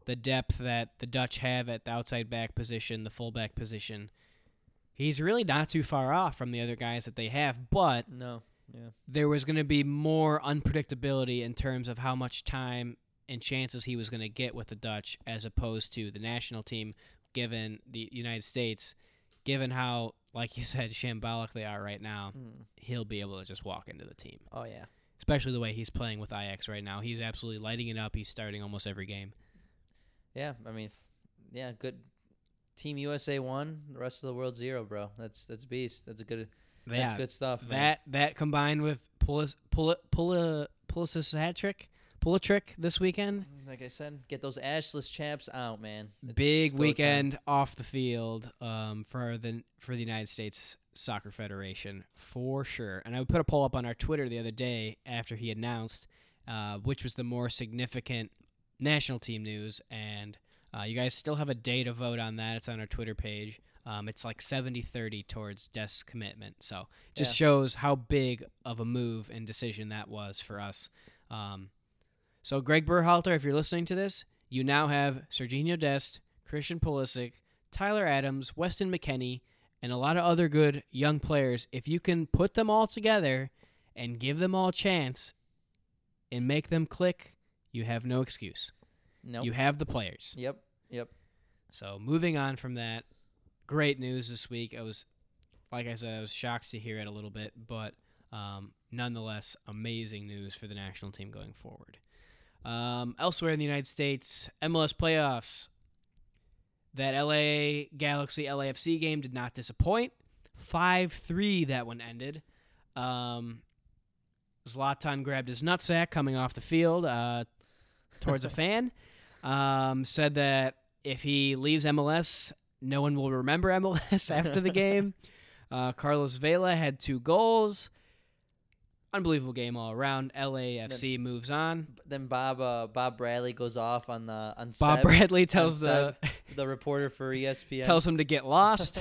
the depth that the Dutch have at the outside back position, the fullback position. He's really not too far off from the other guys that they have, but no, yeah, there was going to be more unpredictability in terms of how much time and chances he was going to get with the Dutch as opposed to the national team given the United States given how like you said shambolic they are right now Mm. he'll be able to just walk into the team oh yeah, especially the way he's playing with Ajax right now. He's absolutely lighting it up. He's starting almost every game. Yeah, I mean, yeah, good. Team USA won. The rest of the world zero, bro. That's that's beast. That's a good. That's Yeah, good stuff, man. that that combined with pull us pull it pull Pulis Pul Pul Pulis's hat trick, pull a trick this weekend. Like I said, get those ashless chaps out, man. It's- Big it's go time. weekend off the field um, for the for the United States Soccer Federation for sure. And I put a poll up on our Twitter the other day after he announced uh, which was the more significant national team news, and uh, you guys still have a day to vote on that. It's on our Twitter page. Um, it's like 70-30 towards Dest's commitment. So just shows how big of a move and decision that was for us. Um, so Greg Berhalter, if you're listening to this, you now have Serginho Dest, Christian Pulisic, Tyler Adams, Weston McKennie, and a lot of other good young players. If you can put them all together and give them all a chance and make them click, you have no excuse. Nope. You have the players. Yep. Yep. So moving on from that, great news this week. I was, like I said, I was shocked to hear it a little bit, but um, nonetheless, amazing news for the national team going forward. Um, elsewhere in the United States, MLS playoffs. That LA Galaxy LAFC game did not disappoint. Five three that one ended. Um, Zlatan grabbed his nutsack coming off the field uh, towards a fan. Um, said that if he leaves MLS, no one will remember MLS after the game. Uh, Carlos Vela had two goals. Unbelievable game all around. LAFC moves on. Then Bob uh, Bob Bradley goes off on the on Bob Seb, Bradley tells the the reporter for ESPN. tells him to get lost.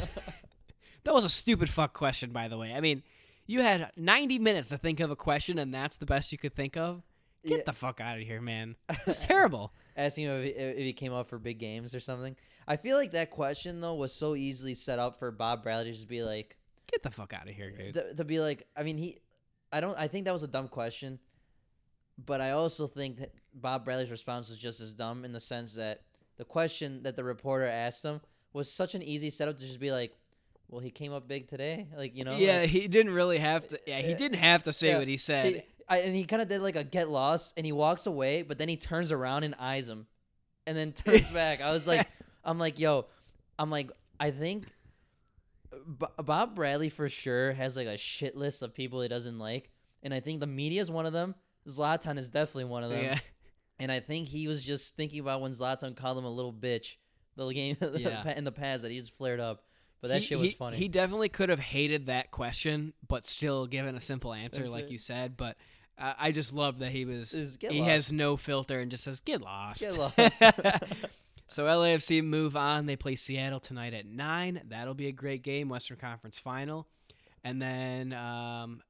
that was a stupid fuck question, by the way. I mean, you had 90 minutes to think of a question, and that's the best you could think of. Get Yeah. the fuck out of here, man. It's terrible. Asking him if he, if he came up for big games or something. I feel like that question though was so easily set up for Bob Bradley to just be like Get the fuck out of here, dude. to, to be like. I mean, he. I don't. I think that was a dumb question, but I also think that Bob Bradley's response was just as dumb in the sense that the question that the reporter asked him was such an easy setup to just be like, "Well, he came up big today," like you know. yeah, like, he didn't really have to. Yeah, he uh, didn't have to say Yeah, what he said. he- I, and he kind of did like a get lost, and he walks away, but then he turns around and eyes him, and then turns back. I was like, I'm like, yo, I'm like, I think B- Bob Bradley for sure has like a shit list of people he doesn't like, and I think the media is one of them. Zlatan is definitely one of them, yeah. and I think he was just thinking about when Zlatan called him a little bitch the game Yeah. in the past that he just flared up. But that He- shit was he- funny. He definitely could have hated that question, but still given a simple answer, That's like it. you said. But uh, I just love that he was. Is get he lost. has no filter and just says, "Get lost." Get lost. so LAFC move on. They play Seattle tonight at nine. That'll be a great game, Western Conference Final, and then um,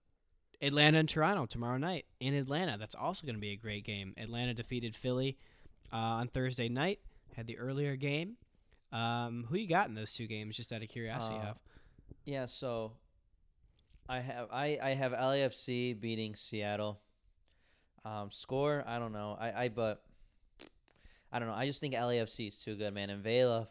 Atlanta and Toronto tomorrow night in Atlanta. That's also going to be a great game. Atlanta defeated Philly uh, on Thursday night. Had the earlier game. Um, who you got in those two games? Just out of curiosity, Uh? Yeah, so I have I, I have LAFC beating Seattle. Um, score I don't know I, I but I don't know I just think LAFC is too good man and Vela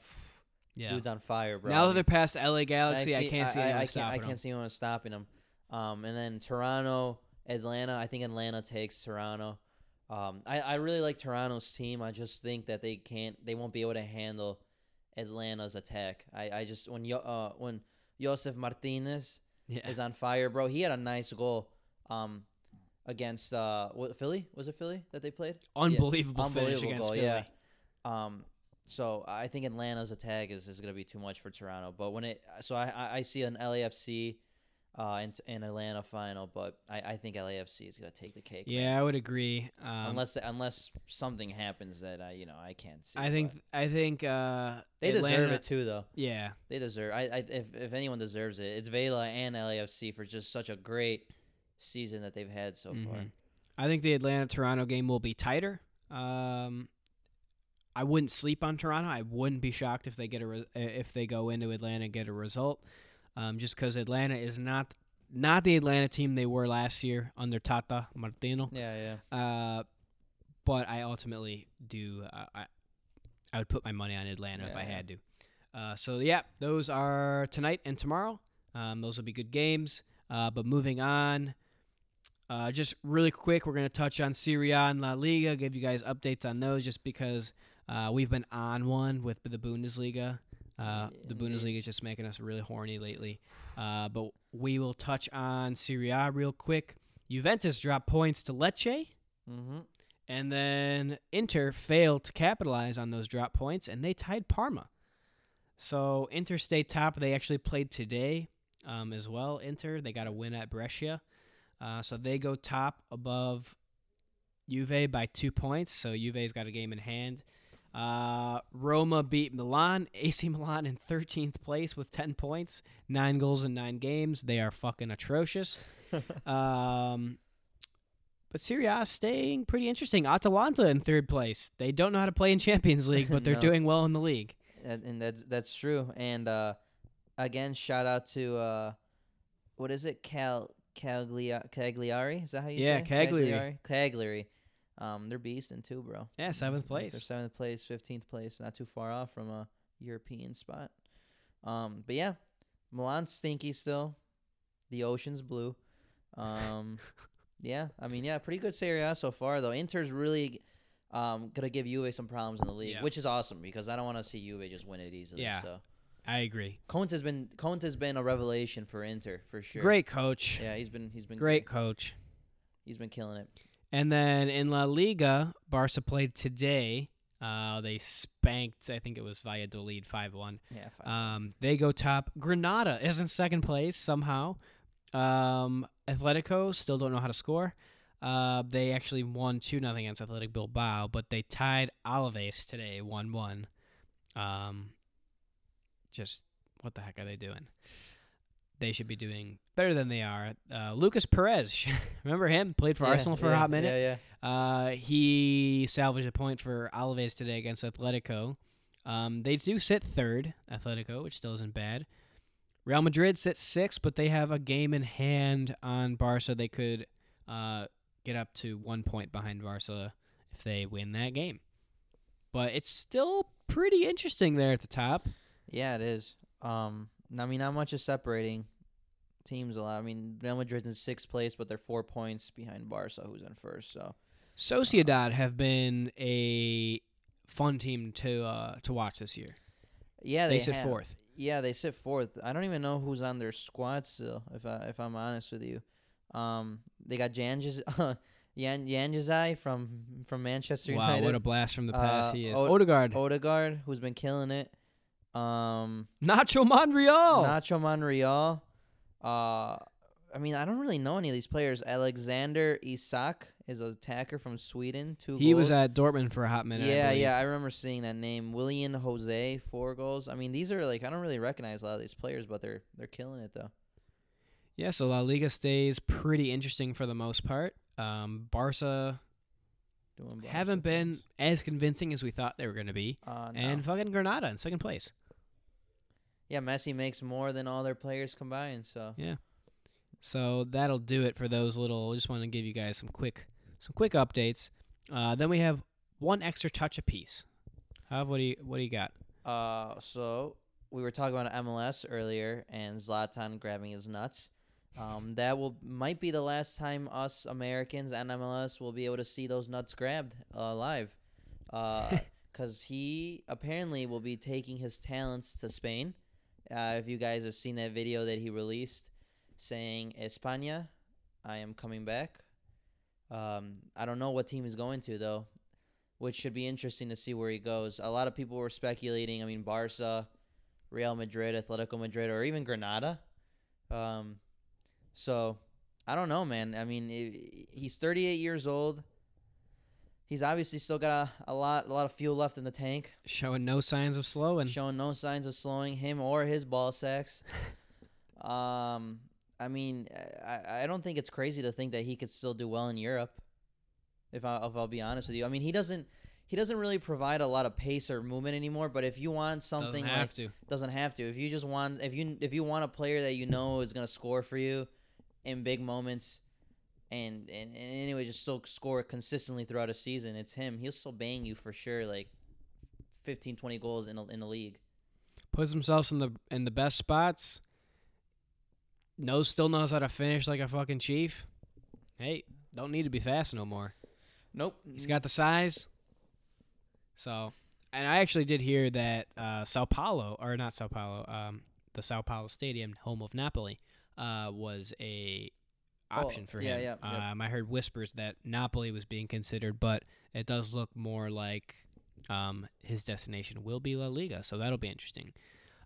Yeah. dude's on fire bro. now that they're past LA Galaxy, I actually, can't see anyone I, can't stopping I them. can't see anyone stopping them. Um, and then Toronto, Atlanta. I think Atlanta takes Toronto. Um, I, I really like Toronto's team. I just think that they can't they won't be able to handle Atlanta's attack. I, I just when Yo, uh when Josef Martinez Yeah. is on fire, bro. He had a nice goal um against uh what Philly? Was it Philly that they played? Unbelievable, finish Unbelievable against goal, Philly. yeah. Um so I think Atlanta's attack is, is gonna be too much for Toronto. But when it so I I, I see an LAFC uh and Atlanta final, but I, I think LAFC is gonna take the cake. Yeah, I would agree. Um, unless unless something happens that I you know I can't see. I think I think uh, they deserve it too though. Yeah, They deserve. I, I if if anyone deserves it, it's Vela and LAFC for just such a great season that they've had so far. Mhm. I think the Atlanta Toronto game will be tighter. Um, I wouldn't sleep on Toronto. I wouldn't be shocked if they get a re- if they go into Atlanta and get a result. Um, just because Atlanta is not not the Atlanta team they were last year under Tata Martino. Yeah, yeah. Uh, but I ultimately do. Uh, I I would put my money on Atlanta if I Yeah. had to. Uh, so yeah, those are tonight and tomorrow. Um, those will be good games. Uh, but moving on, Uh, just really quick, we're going to touch on Serie A and La Liga, give you guys updates on those just because uh, we've been on one with the Bundesliga. Uh, the Bundesliga is just making us really horny lately. Uh, but we will touch on Serie A real quick. Juventus dropped points to Lecce, Mm-hmm. and then Inter failed to capitalize on those drop points, and they tied Parma. So Inter stayed top. They actually played today um, as well. Inter they got a win at Brescia, uh, so they go top above Juve by two points. So Juve's got a game in hand. Uh, Roma beat Milan. AC Milan in 13th place with 10 points, nine goals in nine games. They are fucking atrocious. um, but Serie A staying pretty interesting. Atalanta in third place. They don't know how to play in Champions League, but they're No. doing well in the league. and, and that's that's true. And uh, again, shout out to uh, what is it, Cal Caglia, Cagliari? Is that how you Yeah, say? Cagliari. Cagliari. Cagliari. Um, they're beasting too, bro. Yeah, seventh They're place. seventh place, fifteenth place, not too far off from a European spot. Um, but yeah, Milan's stinky still. The ocean's blue. Um, yeah, I mean, yeah, pretty good Serie A so far though. Inter's really um gonna give Juve some problems in the league, Yeah. which is awesome because I don't want to see Juve just win it easily. Yeah. So I agree. Conte's been Conte's been a revelation for Inter for sure. Great coach. Yeah, he's been he's been great, Great coach. He's been killing it. And then in La Liga, Barca played today. Uh, they spanked, I think it was Valladolid 5 1. Yeah. Fine. Um, they go top. Granada is in second place somehow. Um, Atletico still don't know how to score. Uh, they actually won 2 0 against Athletic Bilbao, but they tied Alaves today 1 1. Um, just what the heck are they doing? They should be doing better than they are. Uh, Lucas Perez, remember him? Played for Yeah, Arsenal for a hot minute. Yeah, yeah. Uh, he salvaged a point for Alaves today against Atletico. Um, they do sit third, Atletico, which still isn't bad. Real Madrid sits sixth, but they have a game in hand on Barca. They could uh, get up to one point behind Barca if they win that game. But it's still pretty interesting there at the top. Yeah, it is. Um, I mean, not much is separating teams a lot. I mean, Real Madrid's in sixth place, but they're four points behind Barca, who's in first. So Sociedad have been a fun team to uh, to watch this year. yeah, They, they, sit have- fourth. Yeah, they sit fourth. I don't even know who's on their squad still. If I if I'm honest with you, um, they got Janjiz, Yan Yanjizai from from Manchester Wow, United. Wow, what a blast from the past Uh, he is. Od- Odegaard. Odegaard, who's been killing it. Um, Nacho Monreal. Nacho Monreal. Uh, I mean, I don't really know any of these players. Alexander Isak is an attacker from Sweden. Two he was at Dortmund for a hot minute. Yeah, believe. yeah. I remember seeing that name. Willian José, four goals. I mean, these are like I don't really recognize a lot of these players, but they're they're killing it though. Yeah, so La Liga stays pretty interesting for the most part. Um, Barca Doing Barca haven't been as convincing as we thought they were going to be. Uh, no. And fucking Granada in second place. Yeah, Messi makes more than all their players combined. So yeah, So that'll do it for those little. I just want to give you guys some quick, some quick updates. Uh, then we have one extra touch apiece. How what do you what do you got? Uh, so we were talking about MLS earlier, and Zlatan grabbing his nuts. Um, that will might be the last time us Americans and MLS will be able to see those nuts grabbed uh, live, because he apparently will be taking his talents to Spain. Uh, if you guys have seen that video that he released, saying España, I am coming back. Um, I don't know what team he's going to though which should be interesting to see where he goes. A lot of people were speculating. I mean, Barca, Real Madrid, Atletico Madrid, or even Granada. Um, so I don't know, man. I mean, he's 38 years old. He's obviously still got a, a lot, a lot of fuel left in the tank. Showing no signs of slowing. showing no signs of slowing him or his ball sacks. um, I mean, I, I don't think it's crazy to think that he could still do well in Europe. If I if I'll be honest with you, I mean he doesn't he doesn't really provide a lot of pace or movement anymore. But if you want something Doesn't like to. doesn't have to, if you just want if you if you want a player that you know is gonna score for you in big moments. And, and, and anyway, just still score consistently throughout a season. It's him. He'll still bang you for sure, like 15, 20 goals in a, in the league. Puts himself in the in the best spots. Knows still knows how to finish like a fucking chief. Hey, don't need to be fast no more. Nope. He's got the size. So, and I actually did hear that uh, Sao Paulo, or not Sao Paulo, um, the San Paolo Stadium, home of Napoli, uh, was a Oh, option for him. yeah, yep. Um, I heard whispers that Napoli was being considered, but it does look more like um, his destination will be La Liga, so that'll be interesting.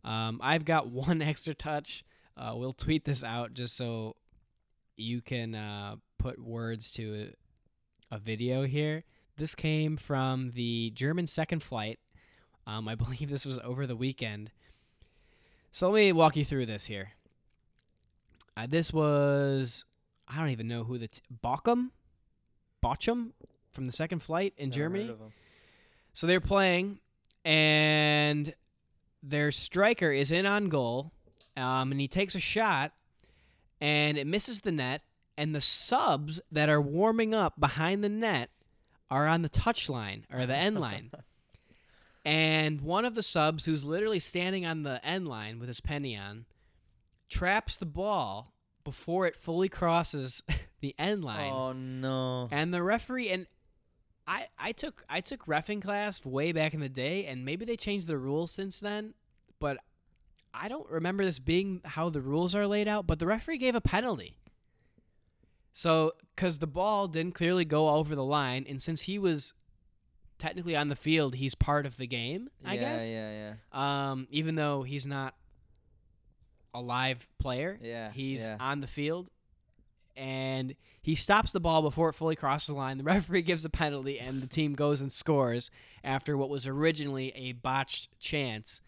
Um, I've got one extra touch. Uh, we'll tweet this out just so you can uh, put words to a, a video here. This came from the German second flight. Um, I believe this was over the weekend. So let me walk you through this here. Uh, this was I don't even know who the t- Bochum, Bochum from the second flight in Never Germany. heard of him. So they're playing, and their striker is in on goal, um, and he takes a shot, and it misses the net, and the subs that are warming up behind the net are on the touch line or the end line. And one of the subs, who's literally standing on the end line with his penny on, traps the ball before it fully crosses the end line. Oh no. and the referee and I I took I took refing class way back in the day and maybe they changed the rules since then but I don't remember this being how the rules are laid out but the referee gave a penalty. So cuz the ball didn't clearly go over the line and since he was technically on the field he's part of the game I yeah, guess. Yeah, yeah, um even though he's not a live player yeah. He's yeah. on the field and he stops the ball before it fully crosses the line. The referee gives a penalty and the team goes and scores after what was originally a botched chance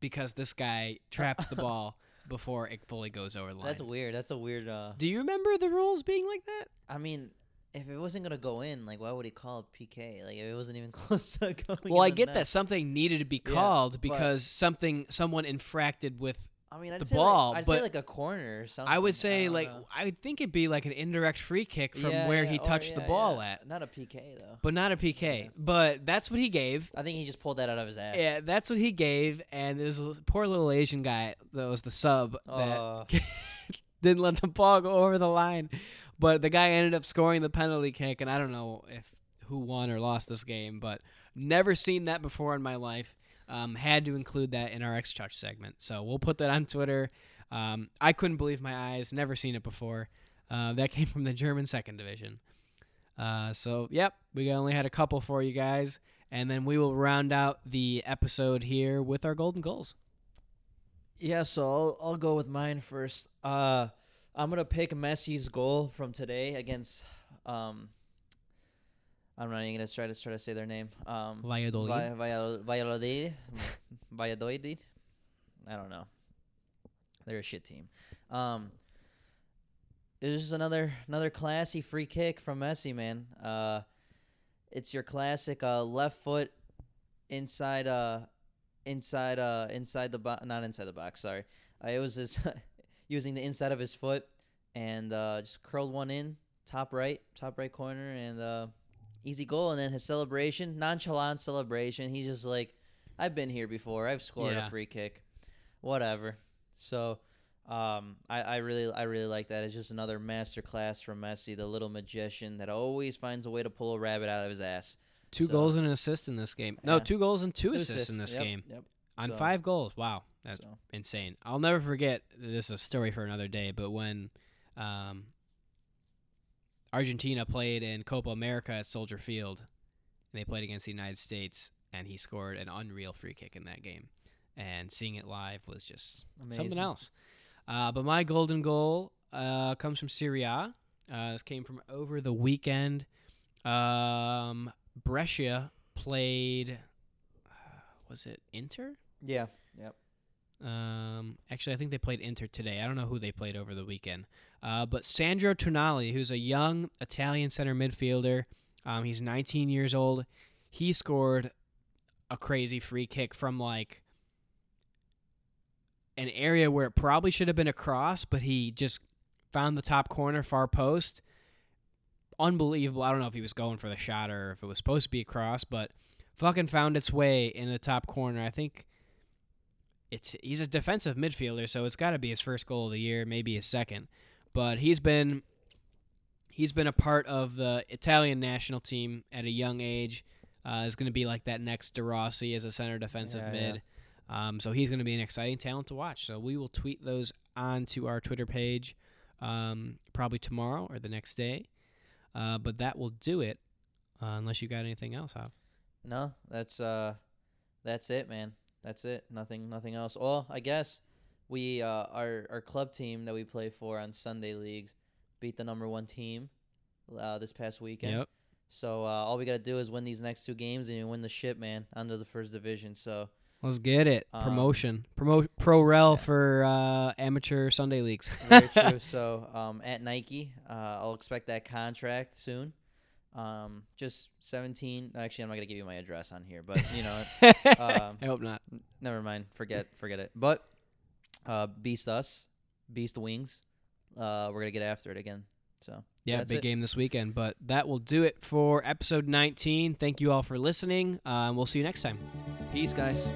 because this guy traps the ball before it fully goes over the line. That's weird. That's a weird. Uh, Do you remember the rules being like that? I mean, if it wasn't gonna go in, like, why would he call it PK? Like, if it wasn't even close to going. Well, I get that something needed to be called but- because something someone infracted with I mean, I'd the say ball, Like, I'd but say like a corner or something. I would say don't like know. I would think it'd be like an indirect free kick from Yeah, where yeah, he oh, touched the yeah, ball yeah. at. Not a PK though. But not a PK. But that's what he gave. I think he just pulled that out of his ass. Yeah, that's what he gave, and there was a poor little Asian guy that was the sub that Oh. didn't let the ball go over the line. But the guy ended up scoring the penalty kick, and I don't know if who won or lost this game, but never seen that before in my life. Um, had to include that in our X Touch segment, so we'll put that on Twitter. Um, I couldn't believe my eyes, never seen it before. Uh, that came from the German second division. Uh, so, yep, we only had a couple for you guys, and then we will round out the episode here with our golden goals. Yeah, so I'll I'll go with mine first. Uh, I'm gonna pick Messi's goal from today against um. I'm not even gonna try to try to say their name. Um, Valladolid. Valladolid, Valladolid, Valladolid. I don't know. They're a shit team. Um, it was just another another classy free kick from Messi, man. Uh, it's your classic uh left foot inside uh inside uh inside the box not inside the box sorry uh, it was his using the inside of his foot and uh just curled one in top right top right corner and uh easy goal and then his celebration nonchalant celebration he's just like i've been here before i've scored Yeah. a free kick whatever so um I, I really i really like that it's just another master class from messi the little magician that always finds a way to pull a rabbit out of his ass Two So- goals and an assist in this game. No, Yeah. two goals and two, Two assists, in this yep, game yep. on So- five goals. Wow, that's so. insane. I'll never forget. This is a story for another day. But when um, Argentina played in Copa America at Soldier Field, and they played against the United States, and he scored an unreal free kick in that game, and seeing it live was just something else. Uh, but my golden goal uh, comes from Serie A. Uh, this came from over the weekend. Um, Brescia played. Uh, was it Inter? Yeah. Yep. Um, actually, I think they played Inter today. I don't know who they played over the weekend. Uh, but Sandro Tonali, who's a young Italian center midfielder, um, he's 19 years old. He scored a crazy free kick from like an area where it probably should have been a cross, but he just found the top corner, far post. Unbelievable. I don't know if he was going for the shot or if it was supposed to be a cross, but fucking found its way in the top corner. I think it's he's a defensive midfielder, so it's got to be his first goal of the year, maybe his second. But he's been He's been a part of the Italian national team at a young age. Uh, is going to be like that next De Rossi as a center defensive Yeah, yeah. mid. Um, so he's going to be an exciting talent to watch. So we will tweet those onto our Twitter page um, probably tomorrow or the next day. Uh, but that will do it, uh, unless you got anything else, Hav. No, that's uh, that's it, man. That's it. Nothing, nothing else. Well, I guess we uh, our our club team that we play for on Sunday leagues beat the number one team uh, this past weekend. Yep. So uh, all we gotta do is win these next two games and you win the ship, man, under the first division. So Let's get it. Um, Promotion. Promo pro rel yeah. for uh, amateur Sunday leagues. very true. So um, at Nike, uh, I'll expect that contract soon. Um, just 17. Actually, I'm not gonna give you my address on here, but you know, um, I hope not. never mind. Forget, forget it. But uh, beast us, beast wings. Uh, we're gonna get after it again. So Yeah, big it. game this weekend. But that will do it for episode 19. Thank you all for listening. Uh, we'll see you next time. peace, guys.